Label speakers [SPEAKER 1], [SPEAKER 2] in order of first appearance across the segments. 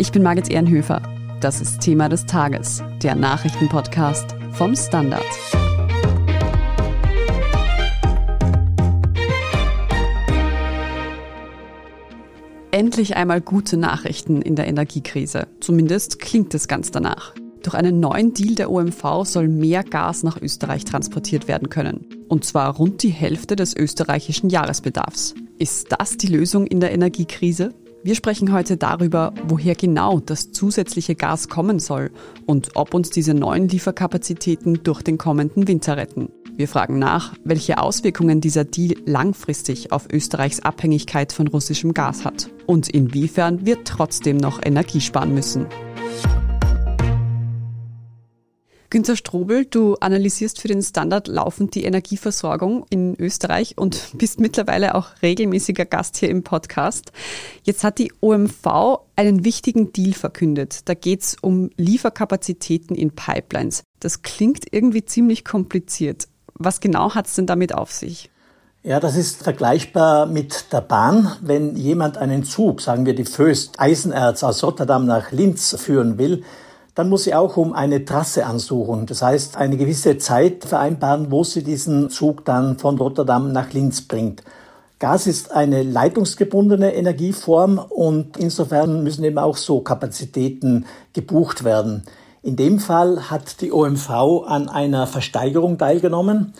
[SPEAKER 1] Ich bin Margit Ehrenhöfer. Das ist Thema des Tages, der Nachrichtenpodcast vom Standard. Endlich einmal gute Nachrichten in der Energiekrise. Zumindest klingt es ganz danach. Durch einen neuen Deal der OMV soll mehr Gas nach Österreich transportiert werden können. Und zwar rund die Hälfte des österreichischen Jahresbedarfs. Ist das die Lösung in der Energiekrise? Wir sprechen heute darüber, woher genau das zusätzliche Gas kommen soll und ob uns diese neuen Lieferkapazitäten durch den kommenden Winter retten. Wir fragen nach, welche Auswirkungen dieser Deal langfristig auf Österreichs Abhängigkeit von russischem Gas hat und inwiefern wir trotzdem noch Energie sparen müssen. Günter Strobel, du analysierst für den Standard laufend die Energieversorgung in Österreich und bist mittlerweile auch regelmäßiger Gast hier im Podcast. Jetzt hat die OMV einen wichtigen Deal verkündet. Da geht es um Lieferkapazitäten in Pipelines. Das klingt irgendwie ziemlich kompliziert. Was genau hat es denn damit auf sich?
[SPEAKER 2] Ja, das ist vergleichbar mit der Bahn. Wenn jemand einen Zug, sagen wir die Föst Eisenerz aus Rotterdam nach Linz führen will, dann muss sie auch um eine Trasse ansuchen. Das heißt, eine gewisse Zeit vereinbaren, wo sie diesen Zug dann von Rotterdam nach Linz bringt. Gas ist eine leitungsgebundene Energieform und insofern müssen eben auch so Kapazitäten gebucht werden. In dem Fall hat die OMV an einer Versteigerung teilgenommen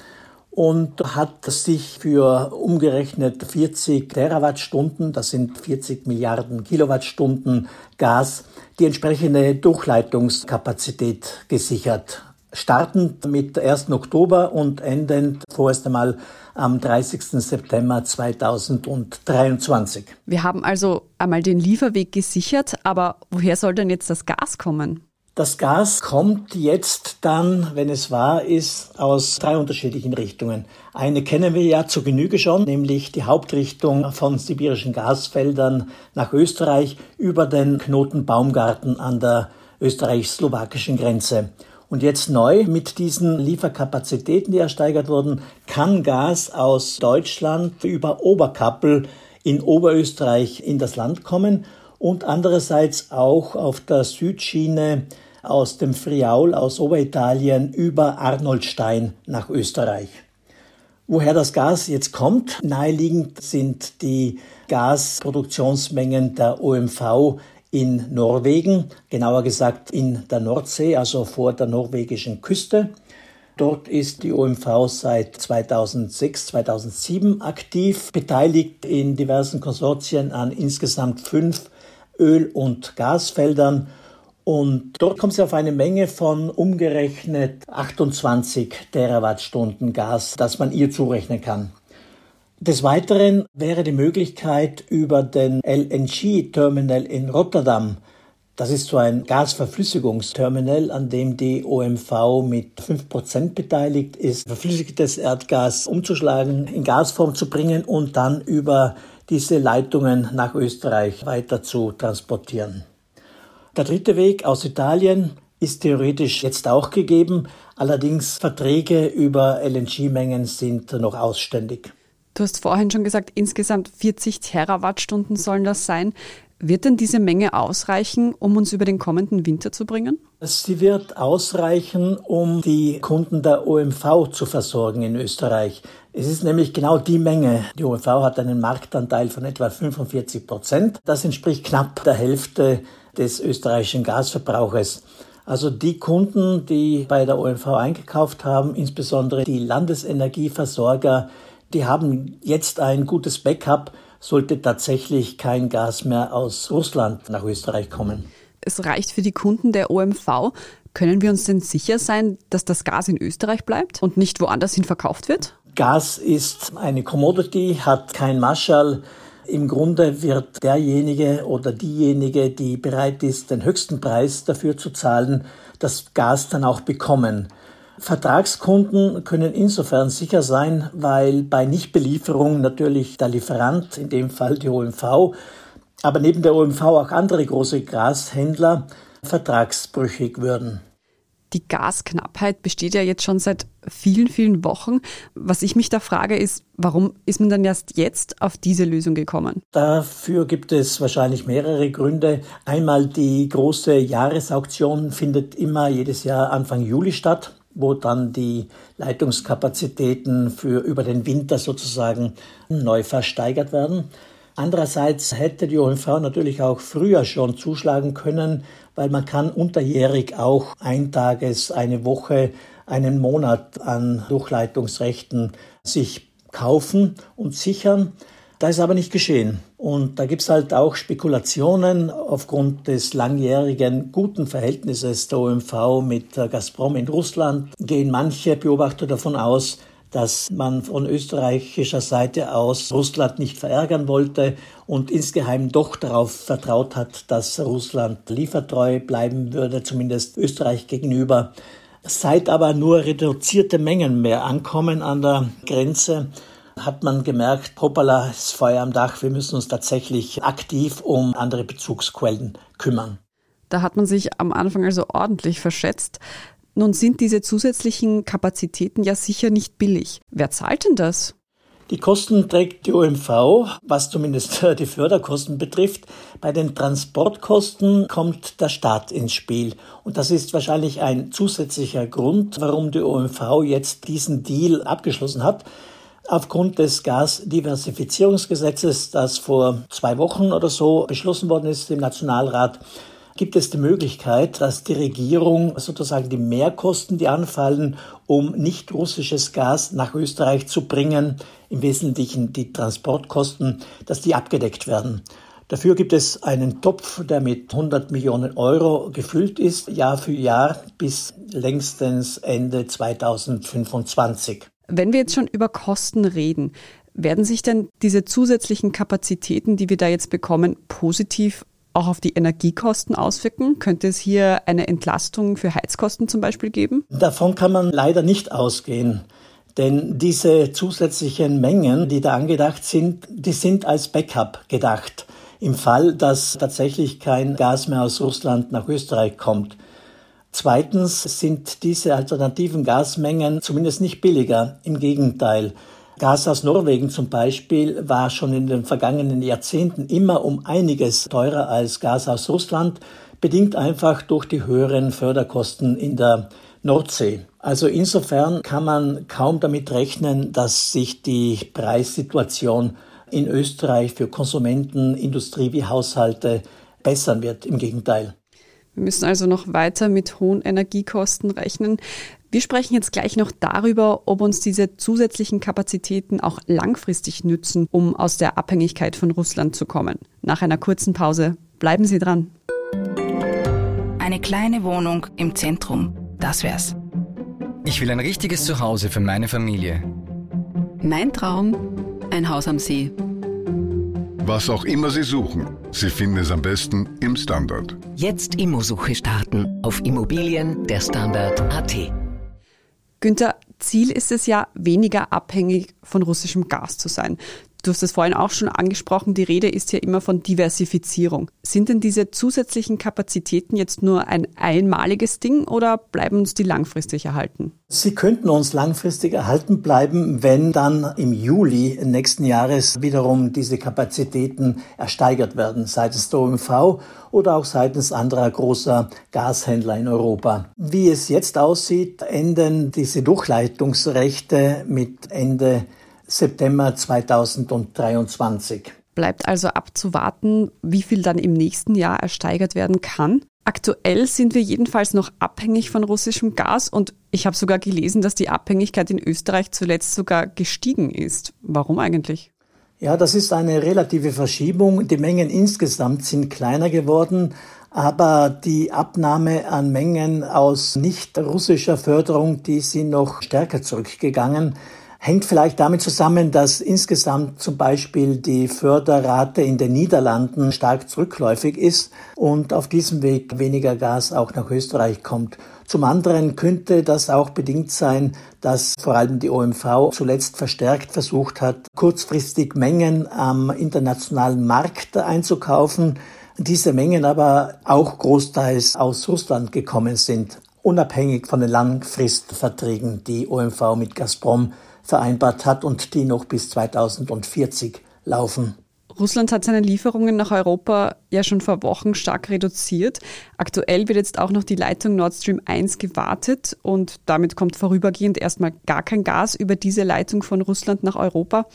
[SPEAKER 2] und hat sich für umgerechnet 40 Terawattstunden, das sind 40 Milliarden Kilowattstunden Gas, die entsprechende Durchleitungskapazität gesichert. Startend mit 1. Oktober und endend vorerst einmal am 30. September 2023.
[SPEAKER 1] Wir haben also einmal den Lieferweg gesichert, aber woher soll denn jetzt das Gas kommen?
[SPEAKER 2] Das Gas kommt jetzt dann, wenn es wahr ist, aus drei unterschiedlichen Richtungen. Eine kennen wir ja zu Genüge schon, nämlich die Hauptrichtung von sibirischen Gasfeldern nach Österreich über den Knoten Baumgarten an der österreich-slowakischen Grenze. Und jetzt neu mit diesen Lieferkapazitäten, die ersteigert wurden, kann Gas aus Deutschland über Oberkappel in Oberösterreich in das Land kommen und andererseits auch auf der Südschiene aus dem Friaul aus Oberitalien über Arnoldstein nach Österreich. Woher das Gas jetzt kommt, naheliegend sind die Gasproduktionsmengen der OMV in Norwegen, genauer gesagt in der Nordsee, also vor der norwegischen Küste. Dort ist die OMV seit 2006, 2007 aktiv, beteiligt in diversen Konsortien an insgesamt fünf Öl- und Gasfeldern und dort kommt sie auf eine Menge von umgerechnet 28 Terawattstunden Gas, das man ihr zurechnen kann. Des Weiteren wäre die Möglichkeit über den LNG-Terminal in Rotterdam, das ist so ein Gasverflüssigungsterminal, an dem die OMV mit 5% beteiligt ist, verflüssigtes Erdgas umzuschlagen, in Gasform zu bringen und dann über diese Leitungen nach Österreich weiter zu transportieren. Der dritte Weg aus Italien ist theoretisch jetzt auch gegeben, allerdings Verträge über LNG-Mengen sind noch ausständig.
[SPEAKER 1] Du hast vorhin schon gesagt, insgesamt 40 Terawattstunden sollen das sein. Wird denn diese Menge ausreichen, um uns über den kommenden Winter zu bringen?
[SPEAKER 2] Sie wird ausreichen, um die Kunden der OMV zu versorgen in Österreich. Es ist nämlich genau die Menge. Die OMV hat einen Marktanteil von etwa 45 Prozent. Das entspricht knapp der Hälfte des österreichischen Gasverbrauches. Also die Kunden, die bei der OMV eingekauft haben, insbesondere die Landesenergieversorger, die haben jetzt ein gutes Backup, sollte tatsächlich kein Gas mehr aus Russland nach Österreich kommen.
[SPEAKER 1] Es reicht für die Kunden der OMV. Können wir uns denn sicher sein, dass das Gas in Österreich bleibt und nicht woanders hin verkauft wird?
[SPEAKER 2] Gas ist eine Commodity, hat kein Marschall. Im Grunde wird derjenige oder diejenige, die bereit ist, den höchsten Preis dafür zu zahlen, das Gas dann auch bekommen. Vertragskunden können insofern sicher sein, weil bei Nichtbelieferung natürlich der Lieferant, in dem Fall die OMV, aber neben der OMV auch andere große Gashändler vertragsbrüchig würden.
[SPEAKER 1] Die Gasknappheit besteht ja jetzt schon seit vielen, vielen Wochen. Was ich mich da frage, ist, warum ist man dann erst jetzt auf diese Lösung gekommen?
[SPEAKER 2] Dafür gibt es wahrscheinlich mehrere Gründe. Einmal die große Jahresauktion findet immer jedes Jahr Anfang Juli statt wo dann die Leitungskapazitäten für über den Winter sozusagen neu versteigert werden. Andererseits hätte die OMV natürlich auch früher schon zuschlagen können, weil man kann unterjährig auch ein Tages, eine Woche, einen Monat an Durchleitungsrechten sich kaufen und sichern. Da ist aber nicht geschehen. Und da gibt's halt auch Spekulationen aufgrund des langjährigen guten Verhältnisses der OMV mit Gazprom in Russland. Gehen manche Beobachter davon aus, dass man von österreichischer Seite aus Russland nicht verärgern wollte und insgeheim doch darauf vertraut hat, dass Russland liefertreu bleiben würde, zumindest Österreich gegenüber. Seit aber nur reduzierte Mengen mehr ankommen an der Grenze, hat man gemerkt, hoppala, ist Feuer am Dach, wir müssen uns tatsächlich aktiv um andere Bezugsquellen kümmern.
[SPEAKER 1] Da hat man sich am Anfang also ordentlich verschätzt. Nun sind diese zusätzlichen Kapazitäten ja sicher nicht billig. Wer zahlt denn das?
[SPEAKER 2] Die Kosten trägt die OMV, was zumindest die Förderkosten betrifft. Bei den Transportkosten kommt der Staat ins Spiel. Und das ist wahrscheinlich ein zusätzlicher Grund, warum die OMV jetzt diesen Deal abgeschlossen hat. Aufgrund des Gasdiversifizierungsgesetzes, das vor zwei Wochen oder so beschlossen worden ist im Nationalrat, gibt es die Möglichkeit, dass die Regierung sozusagen die Mehrkosten, die anfallen, um nicht russisches Gas nach Österreich zu bringen, im Wesentlichen die Transportkosten, dass die abgedeckt werden. Dafür gibt es einen Topf, der mit 100 Millionen Euro gefüllt ist, Jahr für Jahr bis längstens Ende 2025.
[SPEAKER 1] Wenn wir jetzt schon über Kosten reden, werden sich denn diese zusätzlichen Kapazitäten, die wir da jetzt bekommen, positiv auch auf die Energiekosten auswirken? Könnte es hier eine Entlastung für Heizkosten zum Beispiel geben?
[SPEAKER 2] Davon kann man leider nicht ausgehen. Denn diese zusätzlichen Mengen, die da angedacht sind, die sind als Backup gedacht. Im Fall, dass tatsächlich kein Gas mehr aus Russland nach Österreich kommt. Zweitens sind diese alternativen Gasmengen zumindest nicht billiger. Im Gegenteil. Gas aus Norwegen zum Beispiel war schon in den vergangenen Jahrzehnten immer um einiges teurer als Gas aus Russland, bedingt einfach durch die höheren Förderkosten in der Nordsee. Also insofern kann man kaum damit rechnen, dass sich die Preissituation in Österreich für Konsumenten, Industrie wie Haushalte bessern wird. Im Gegenteil.
[SPEAKER 1] Wir müssen also noch weiter mit hohen Energiekosten rechnen. Wir sprechen jetzt gleich noch darüber, ob uns diese zusätzlichen Kapazitäten auch langfristig nützen, um aus der Abhängigkeit von Russland zu kommen. Nach einer kurzen Pause bleiben Sie dran.
[SPEAKER 3] Eine kleine Wohnung im Zentrum, das wär's.
[SPEAKER 4] Ich will ein richtiges Zuhause für meine Familie.
[SPEAKER 5] Mein Traum, ein Haus am See.
[SPEAKER 6] Was auch immer Sie suchen, Sie finden es am besten im Standard.
[SPEAKER 7] Jetzt Immosuche starten auf Immobilien der Standard.at.
[SPEAKER 1] Günther, Ziel ist es ja, weniger abhängig von russischem Gas zu sein. Du hast es vorhin auch schon angesprochen, die Rede ist ja immer von Diversifizierung. Sind denn diese zusätzlichen Kapazitäten jetzt nur ein einmaliges Ding oder bleiben uns die langfristig erhalten?
[SPEAKER 2] Sie könnten uns langfristig erhalten bleiben, wenn dann im Juli nächsten Jahres wiederum diese Kapazitäten ersteigert werden, seitens der OMV oder auch seitens anderer großer Gashändler in Europa. Wie es jetzt aussieht, enden diese Durchleitungsrechte mit Ende September 2023.
[SPEAKER 1] Bleibt also abzuwarten, wie viel dann im nächsten Jahr ersteigert werden kann. Aktuell sind wir jedenfalls noch abhängig von russischem Gas und ich habe sogar gelesen, dass die Abhängigkeit in Österreich zuletzt sogar gestiegen ist. Warum eigentlich?
[SPEAKER 2] Ja, das ist eine relative Verschiebung. Die Mengen insgesamt sind kleiner geworden, aber die Abnahme an Mengen aus nicht russischer Förderung, die sind noch stärker zurückgegangen. Hängt vielleicht damit zusammen, dass insgesamt zum Beispiel die Förderrate in den Niederlanden stark zurückläufig ist und auf diesem Weg weniger Gas auch nach Österreich kommt. Zum anderen könnte das auch bedingt sein, dass vor allem die OMV zuletzt verstärkt versucht hat, kurzfristig Mengen am internationalen Markt einzukaufen, diese Mengen aber auch großteils aus Russland gekommen sind. unabhängig von den Langfristverträgen, die OMV mit Gazprom vereinbart hat und die noch bis 2040 laufen.
[SPEAKER 1] Russland hat seine Lieferungen nach Europa ja schon vor Wochen stark reduziert. Aktuell wird jetzt auch noch die Leitung Nord Stream 1 gewartet und damit kommt vorübergehend erstmal gar kein Gas über diese Leitung von Russland nach Europa.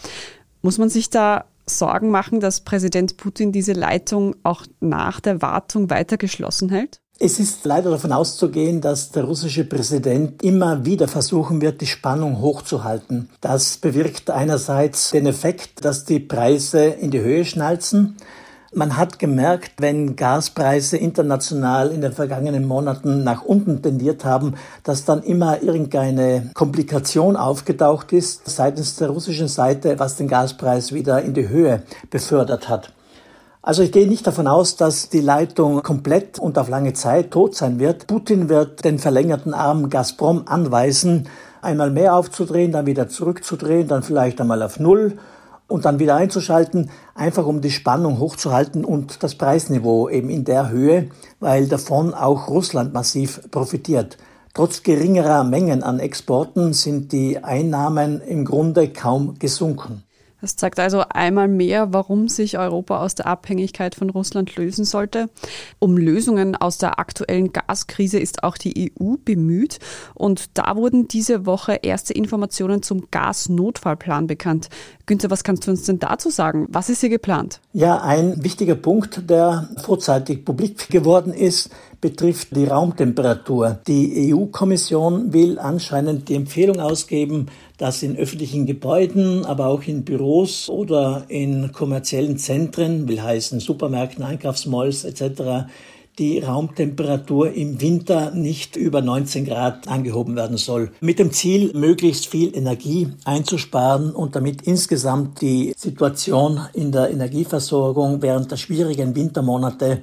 [SPEAKER 1] Muss man sich da Sorgen machen, dass Präsident Putin diese Leitung auch nach der Wartung weiter geschlossen hält?
[SPEAKER 2] Es ist leider davon auszugehen, dass der russische Präsident immer wieder versuchen wird, die Spannung hochzuhalten. Das bewirkt einerseits den Effekt, dass die Preise in die Höhe schnalzen. Man hat gemerkt, wenn Gaspreise international in den vergangenen Monaten nach unten tendiert haben, dass dann immer irgendeine Komplikation aufgetaucht ist seitens der russischen Seite, was den Gaspreis wieder in die Höhe befördert hat. Also ich gehe nicht davon aus, dass die Leitung komplett und auf lange Zeit tot sein wird. Putin wird den verlängerten Arm Gazprom anweisen, einmal mehr aufzudrehen, dann wieder zurückzudrehen, dann vielleicht einmal auf Null und dann wieder einzuschalten, einfach um die Spannung hochzuhalten und das Preisniveau eben in der Höhe, weil davon auch Russland massiv profitiert. Trotz geringerer Mengen an Exporten sind die Einnahmen im Grunde kaum gesunken.
[SPEAKER 1] Das zeigt also einmal mehr, warum sich Europa aus der Abhängigkeit von Russland lösen sollte. Um Lösungen aus der aktuellen Gaskrise ist auch die EU bemüht. Und da wurden diese Woche erste Informationen zum Gasnotfallplan bekannt. Günther, was kannst du uns denn dazu sagen? Was ist hier geplant?
[SPEAKER 2] Ja, ein wichtiger Punkt, der vorzeitig publik geworden ist, betrifft die Raumtemperatur. Die EU-Kommission will anscheinend die Empfehlung ausgeben, dass in öffentlichen Gebäuden, aber auch in Büros oder in kommerziellen Zentren, will heißen Supermärkten, Einkaufsmalls etc., die Raumtemperatur im Winter nicht über 19 Grad angehoben werden soll. Mit dem Ziel, möglichst viel Energie einzusparen und damit insgesamt die Situation in der Energieversorgung während der schwierigen Wintermonate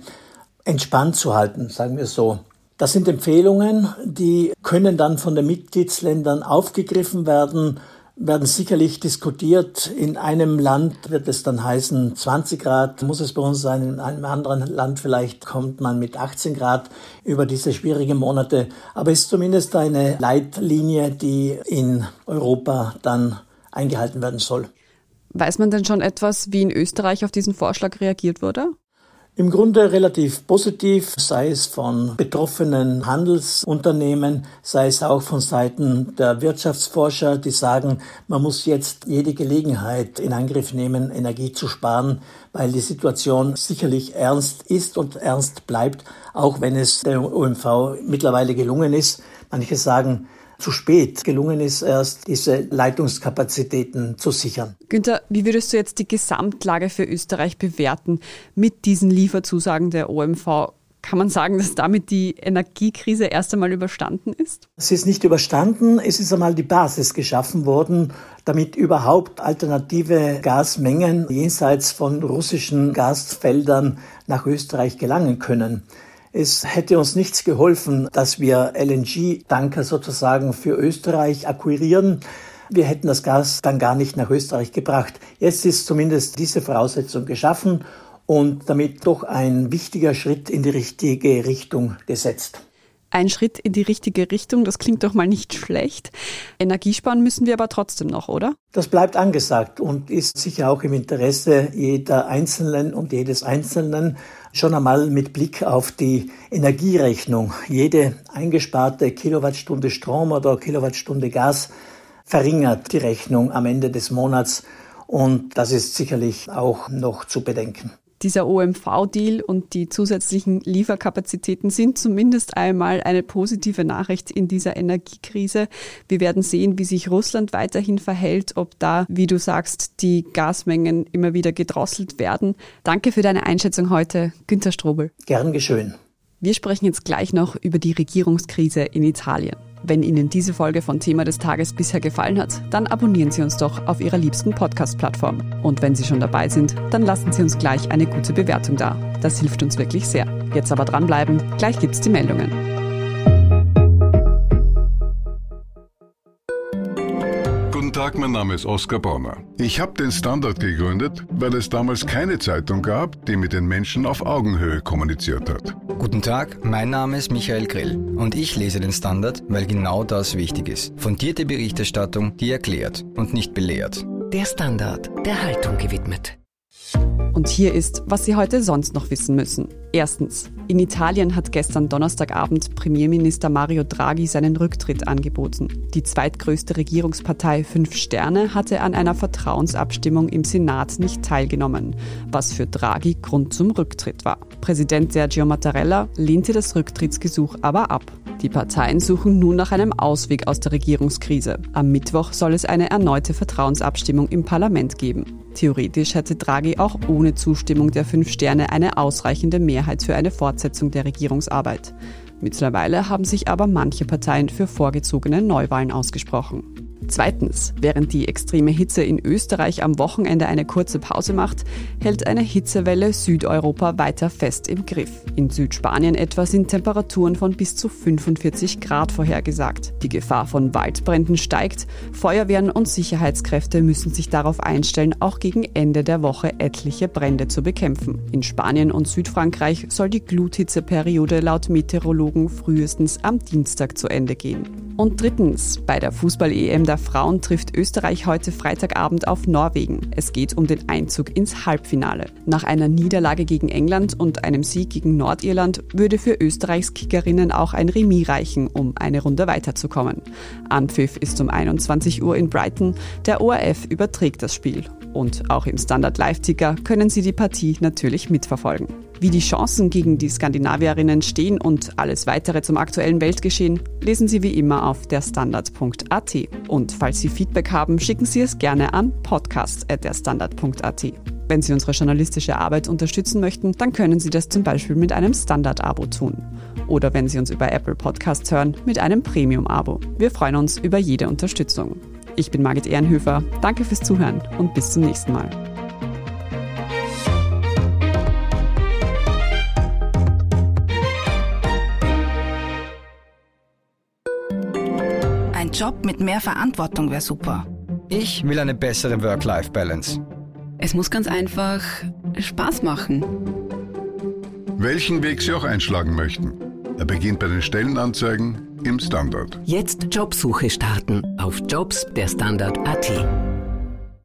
[SPEAKER 2] entspannt zu halten, sagen wir so. Das sind Empfehlungen, die können dann von den Mitgliedsländern aufgegriffen werden, werden sicherlich diskutiert. In einem Land wird es dann heißen 20 Grad, muss es bei uns sein. In einem anderen Land vielleicht kommt man mit 18 Grad über diese schwierigen Monate. Aber es ist zumindest eine Leitlinie, die in Europa dann eingehalten werden soll.
[SPEAKER 1] Weiß man denn schon etwas, wie in Österreich auf diesen Vorschlag reagiert wurde?
[SPEAKER 2] Im Grunde relativ positiv, sei es von betroffenen Handelsunternehmen, sei es auch von Seiten der Wirtschaftsforscher, die sagen, man muss jetzt jede Gelegenheit in Angriff nehmen, Energie zu sparen, weil die Situation sicherlich ernst ist und ernst bleibt, auch wenn es der OMV mittlerweile gelungen ist. Manche sagen, zu spät gelungen ist, erst diese Leitungskapazitäten zu sichern.
[SPEAKER 1] Günther, wie würdest du jetzt die Gesamtlage für Österreich bewerten mit diesen Lieferzusagen der OMV? Kann man sagen, dass damit die Energiekrise erst einmal überstanden ist?
[SPEAKER 2] Sie ist nicht überstanden. Es ist einmal die Basis geschaffen worden, damit überhaupt alternative Gasmengen jenseits von russischen Gasfeldern nach Österreich gelangen können. Es hätte uns nichts geholfen, dass wir LNG-Tanker sozusagen für Österreich akquirieren. Wir hätten das Gas dann gar nicht nach Österreich gebracht. Jetzt ist zumindest diese Voraussetzung geschaffen und damit doch ein wichtiger Schritt in die richtige Richtung gesetzt.
[SPEAKER 1] Ein Schritt in die richtige Richtung, das klingt doch mal nicht schlecht. Energiesparen müssen wir aber trotzdem noch, oder?
[SPEAKER 2] Das bleibt angesagt und ist sicher auch im Interesse jeder Einzelnen und jedes Einzelnen schon einmal mit Blick auf die Energierechnung. Jede eingesparte Kilowattstunde Strom oder Kilowattstunde Gas verringert die Rechnung am Ende des Monats und das ist sicherlich auch noch zu bedenken
[SPEAKER 1] dieser OMV-Deal und die zusätzlichen Lieferkapazitäten sind zumindest einmal eine positive Nachricht in dieser Energiekrise. Wir werden sehen, wie sich Russland weiterhin verhält, ob da, wie du sagst, die Gasmengen immer wieder gedrosselt werden. Danke für deine Einschätzung heute, Günter Strobel.
[SPEAKER 2] Gern geschehen.
[SPEAKER 1] Wir sprechen jetzt gleich noch über die Regierungskrise in Italien. Wenn Ihnen diese Folge von Thema des Tages bisher gefallen hat, dann abonnieren Sie uns doch auf Ihrer liebsten Podcast-Plattform. Und wenn Sie schon dabei sind, dann lassen Sie uns gleich eine gute Bewertung da. Das hilft uns wirklich sehr. Jetzt aber dranbleiben, gleich gibt's die Meldungen.
[SPEAKER 6] Guten Tag, mein Name ist Oskar Bonner. Ich habe den Standard gegründet, weil es damals keine Zeitung gab, die mit den Menschen auf Augenhöhe kommuniziert hat.
[SPEAKER 4] Guten Tag, mein Name ist Michael Grill und ich lese den Standard, weil genau das wichtig ist. Fundierte Berichterstattung, die erklärt und nicht belehrt.
[SPEAKER 7] Der Standard, der Haltung gewidmet.
[SPEAKER 1] Und hier ist, was Sie heute sonst noch wissen müssen. Erstens. In Italien hat gestern Donnerstagabend Premierminister Mario Draghi seinen Rücktritt angeboten. Die zweitgrößte Regierungspartei Fünf Sterne hatte an einer Vertrauensabstimmung im Senat nicht teilgenommen, was für Draghi Grund zum Rücktritt war. Präsident Sergio Mattarella lehnte das Rücktrittsgesuch aber ab. Die Parteien suchen nun nach einem Ausweg aus der Regierungskrise. Am Mittwoch soll es eine erneute Vertrauensabstimmung im Parlament geben. Theoretisch hätte Draghi auch ohne Zustimmung der Fünf Sterne eine ausreichende Mehrheit für eine Fortsetzung der Regierungsarbeit. Mittlerweile haben sich aber manche Parteien für vorgezogene Neuwahlen ausgesprochen. Zweitens, während die extreme Hitze in Österreich am Wochenende eine kurze Pause macht, hält eine Hitzewelle Südeuropa weiter fest im Griff. In Südspanien etwa sind Temperaturen von bis zu 45 Grad vorhergesagt. Die Gefahr von Waldbränden steigt, Feuerwehren und Sicherheitskräfte müssen sich darauf einstellen, auch gegen Ende der Woche etliche Brände zu bekämpfen. In Spanien und Südfrankreich soll die Gluthitzeperiode laut Meteorologen frühestens am Dienstag zu Ende gehen. Und drittens, bei der Fußball-EM der Frauen trifft Österreich heute Freitagabend auf Norwegen. Es geht um den Einzug ins Halbfinale. Nach einer Niederlage gegen England und einem Sieg gegen Nordirland würde für Österreichs Kickerinnen auch ein Remis reichen, um eine Runde weiterzukommen. Anpfiff ist um 21 Uhr in Brighton. Der ORF überträgt das Spiel. Und auch im Standard Live-Ticker können Sie die Partie natürlich mitverfolgen. Wie die Chancen gegen die Skandinavierinnen stehen und alles weitere zum aktuellen Weltgeschehen, lesen Sie wie immer auf derstandard.at. Und falls Sie Feedback haben, schicken Sie es gerne an podcast.derstandard.at. Wenn Sie unsere journalistische Arbeit unterstützen möchten, dann können Sie das zum Beispiel mit einem Standard-Abo tun. Oder wenn Sie uns über Apple Podcasts hören, mit einem Premium-Abo. Wir freuen uns über jede Unterstützung. Ich bin Margit Ehrenhöfer. Danke fürs Zuhören und bis zum nächsten Mal.
[SPEAKER 3] Ein Job mit mehr Verantwortung wäre super.
[SPEAKER 4] Ich will eine bessere Work-Life-Balance.
[SPEAKER 5] Es muss ganz einfach Spaß machen.
[SPEAKER 6] Welchen Weg Sie auch einschlagen möchten. Er beginnt bei den Stellenanzeigen im Standard.
[SPEAKER 7] Jetzt Jobsuche starten auf Jobs der Standard.at.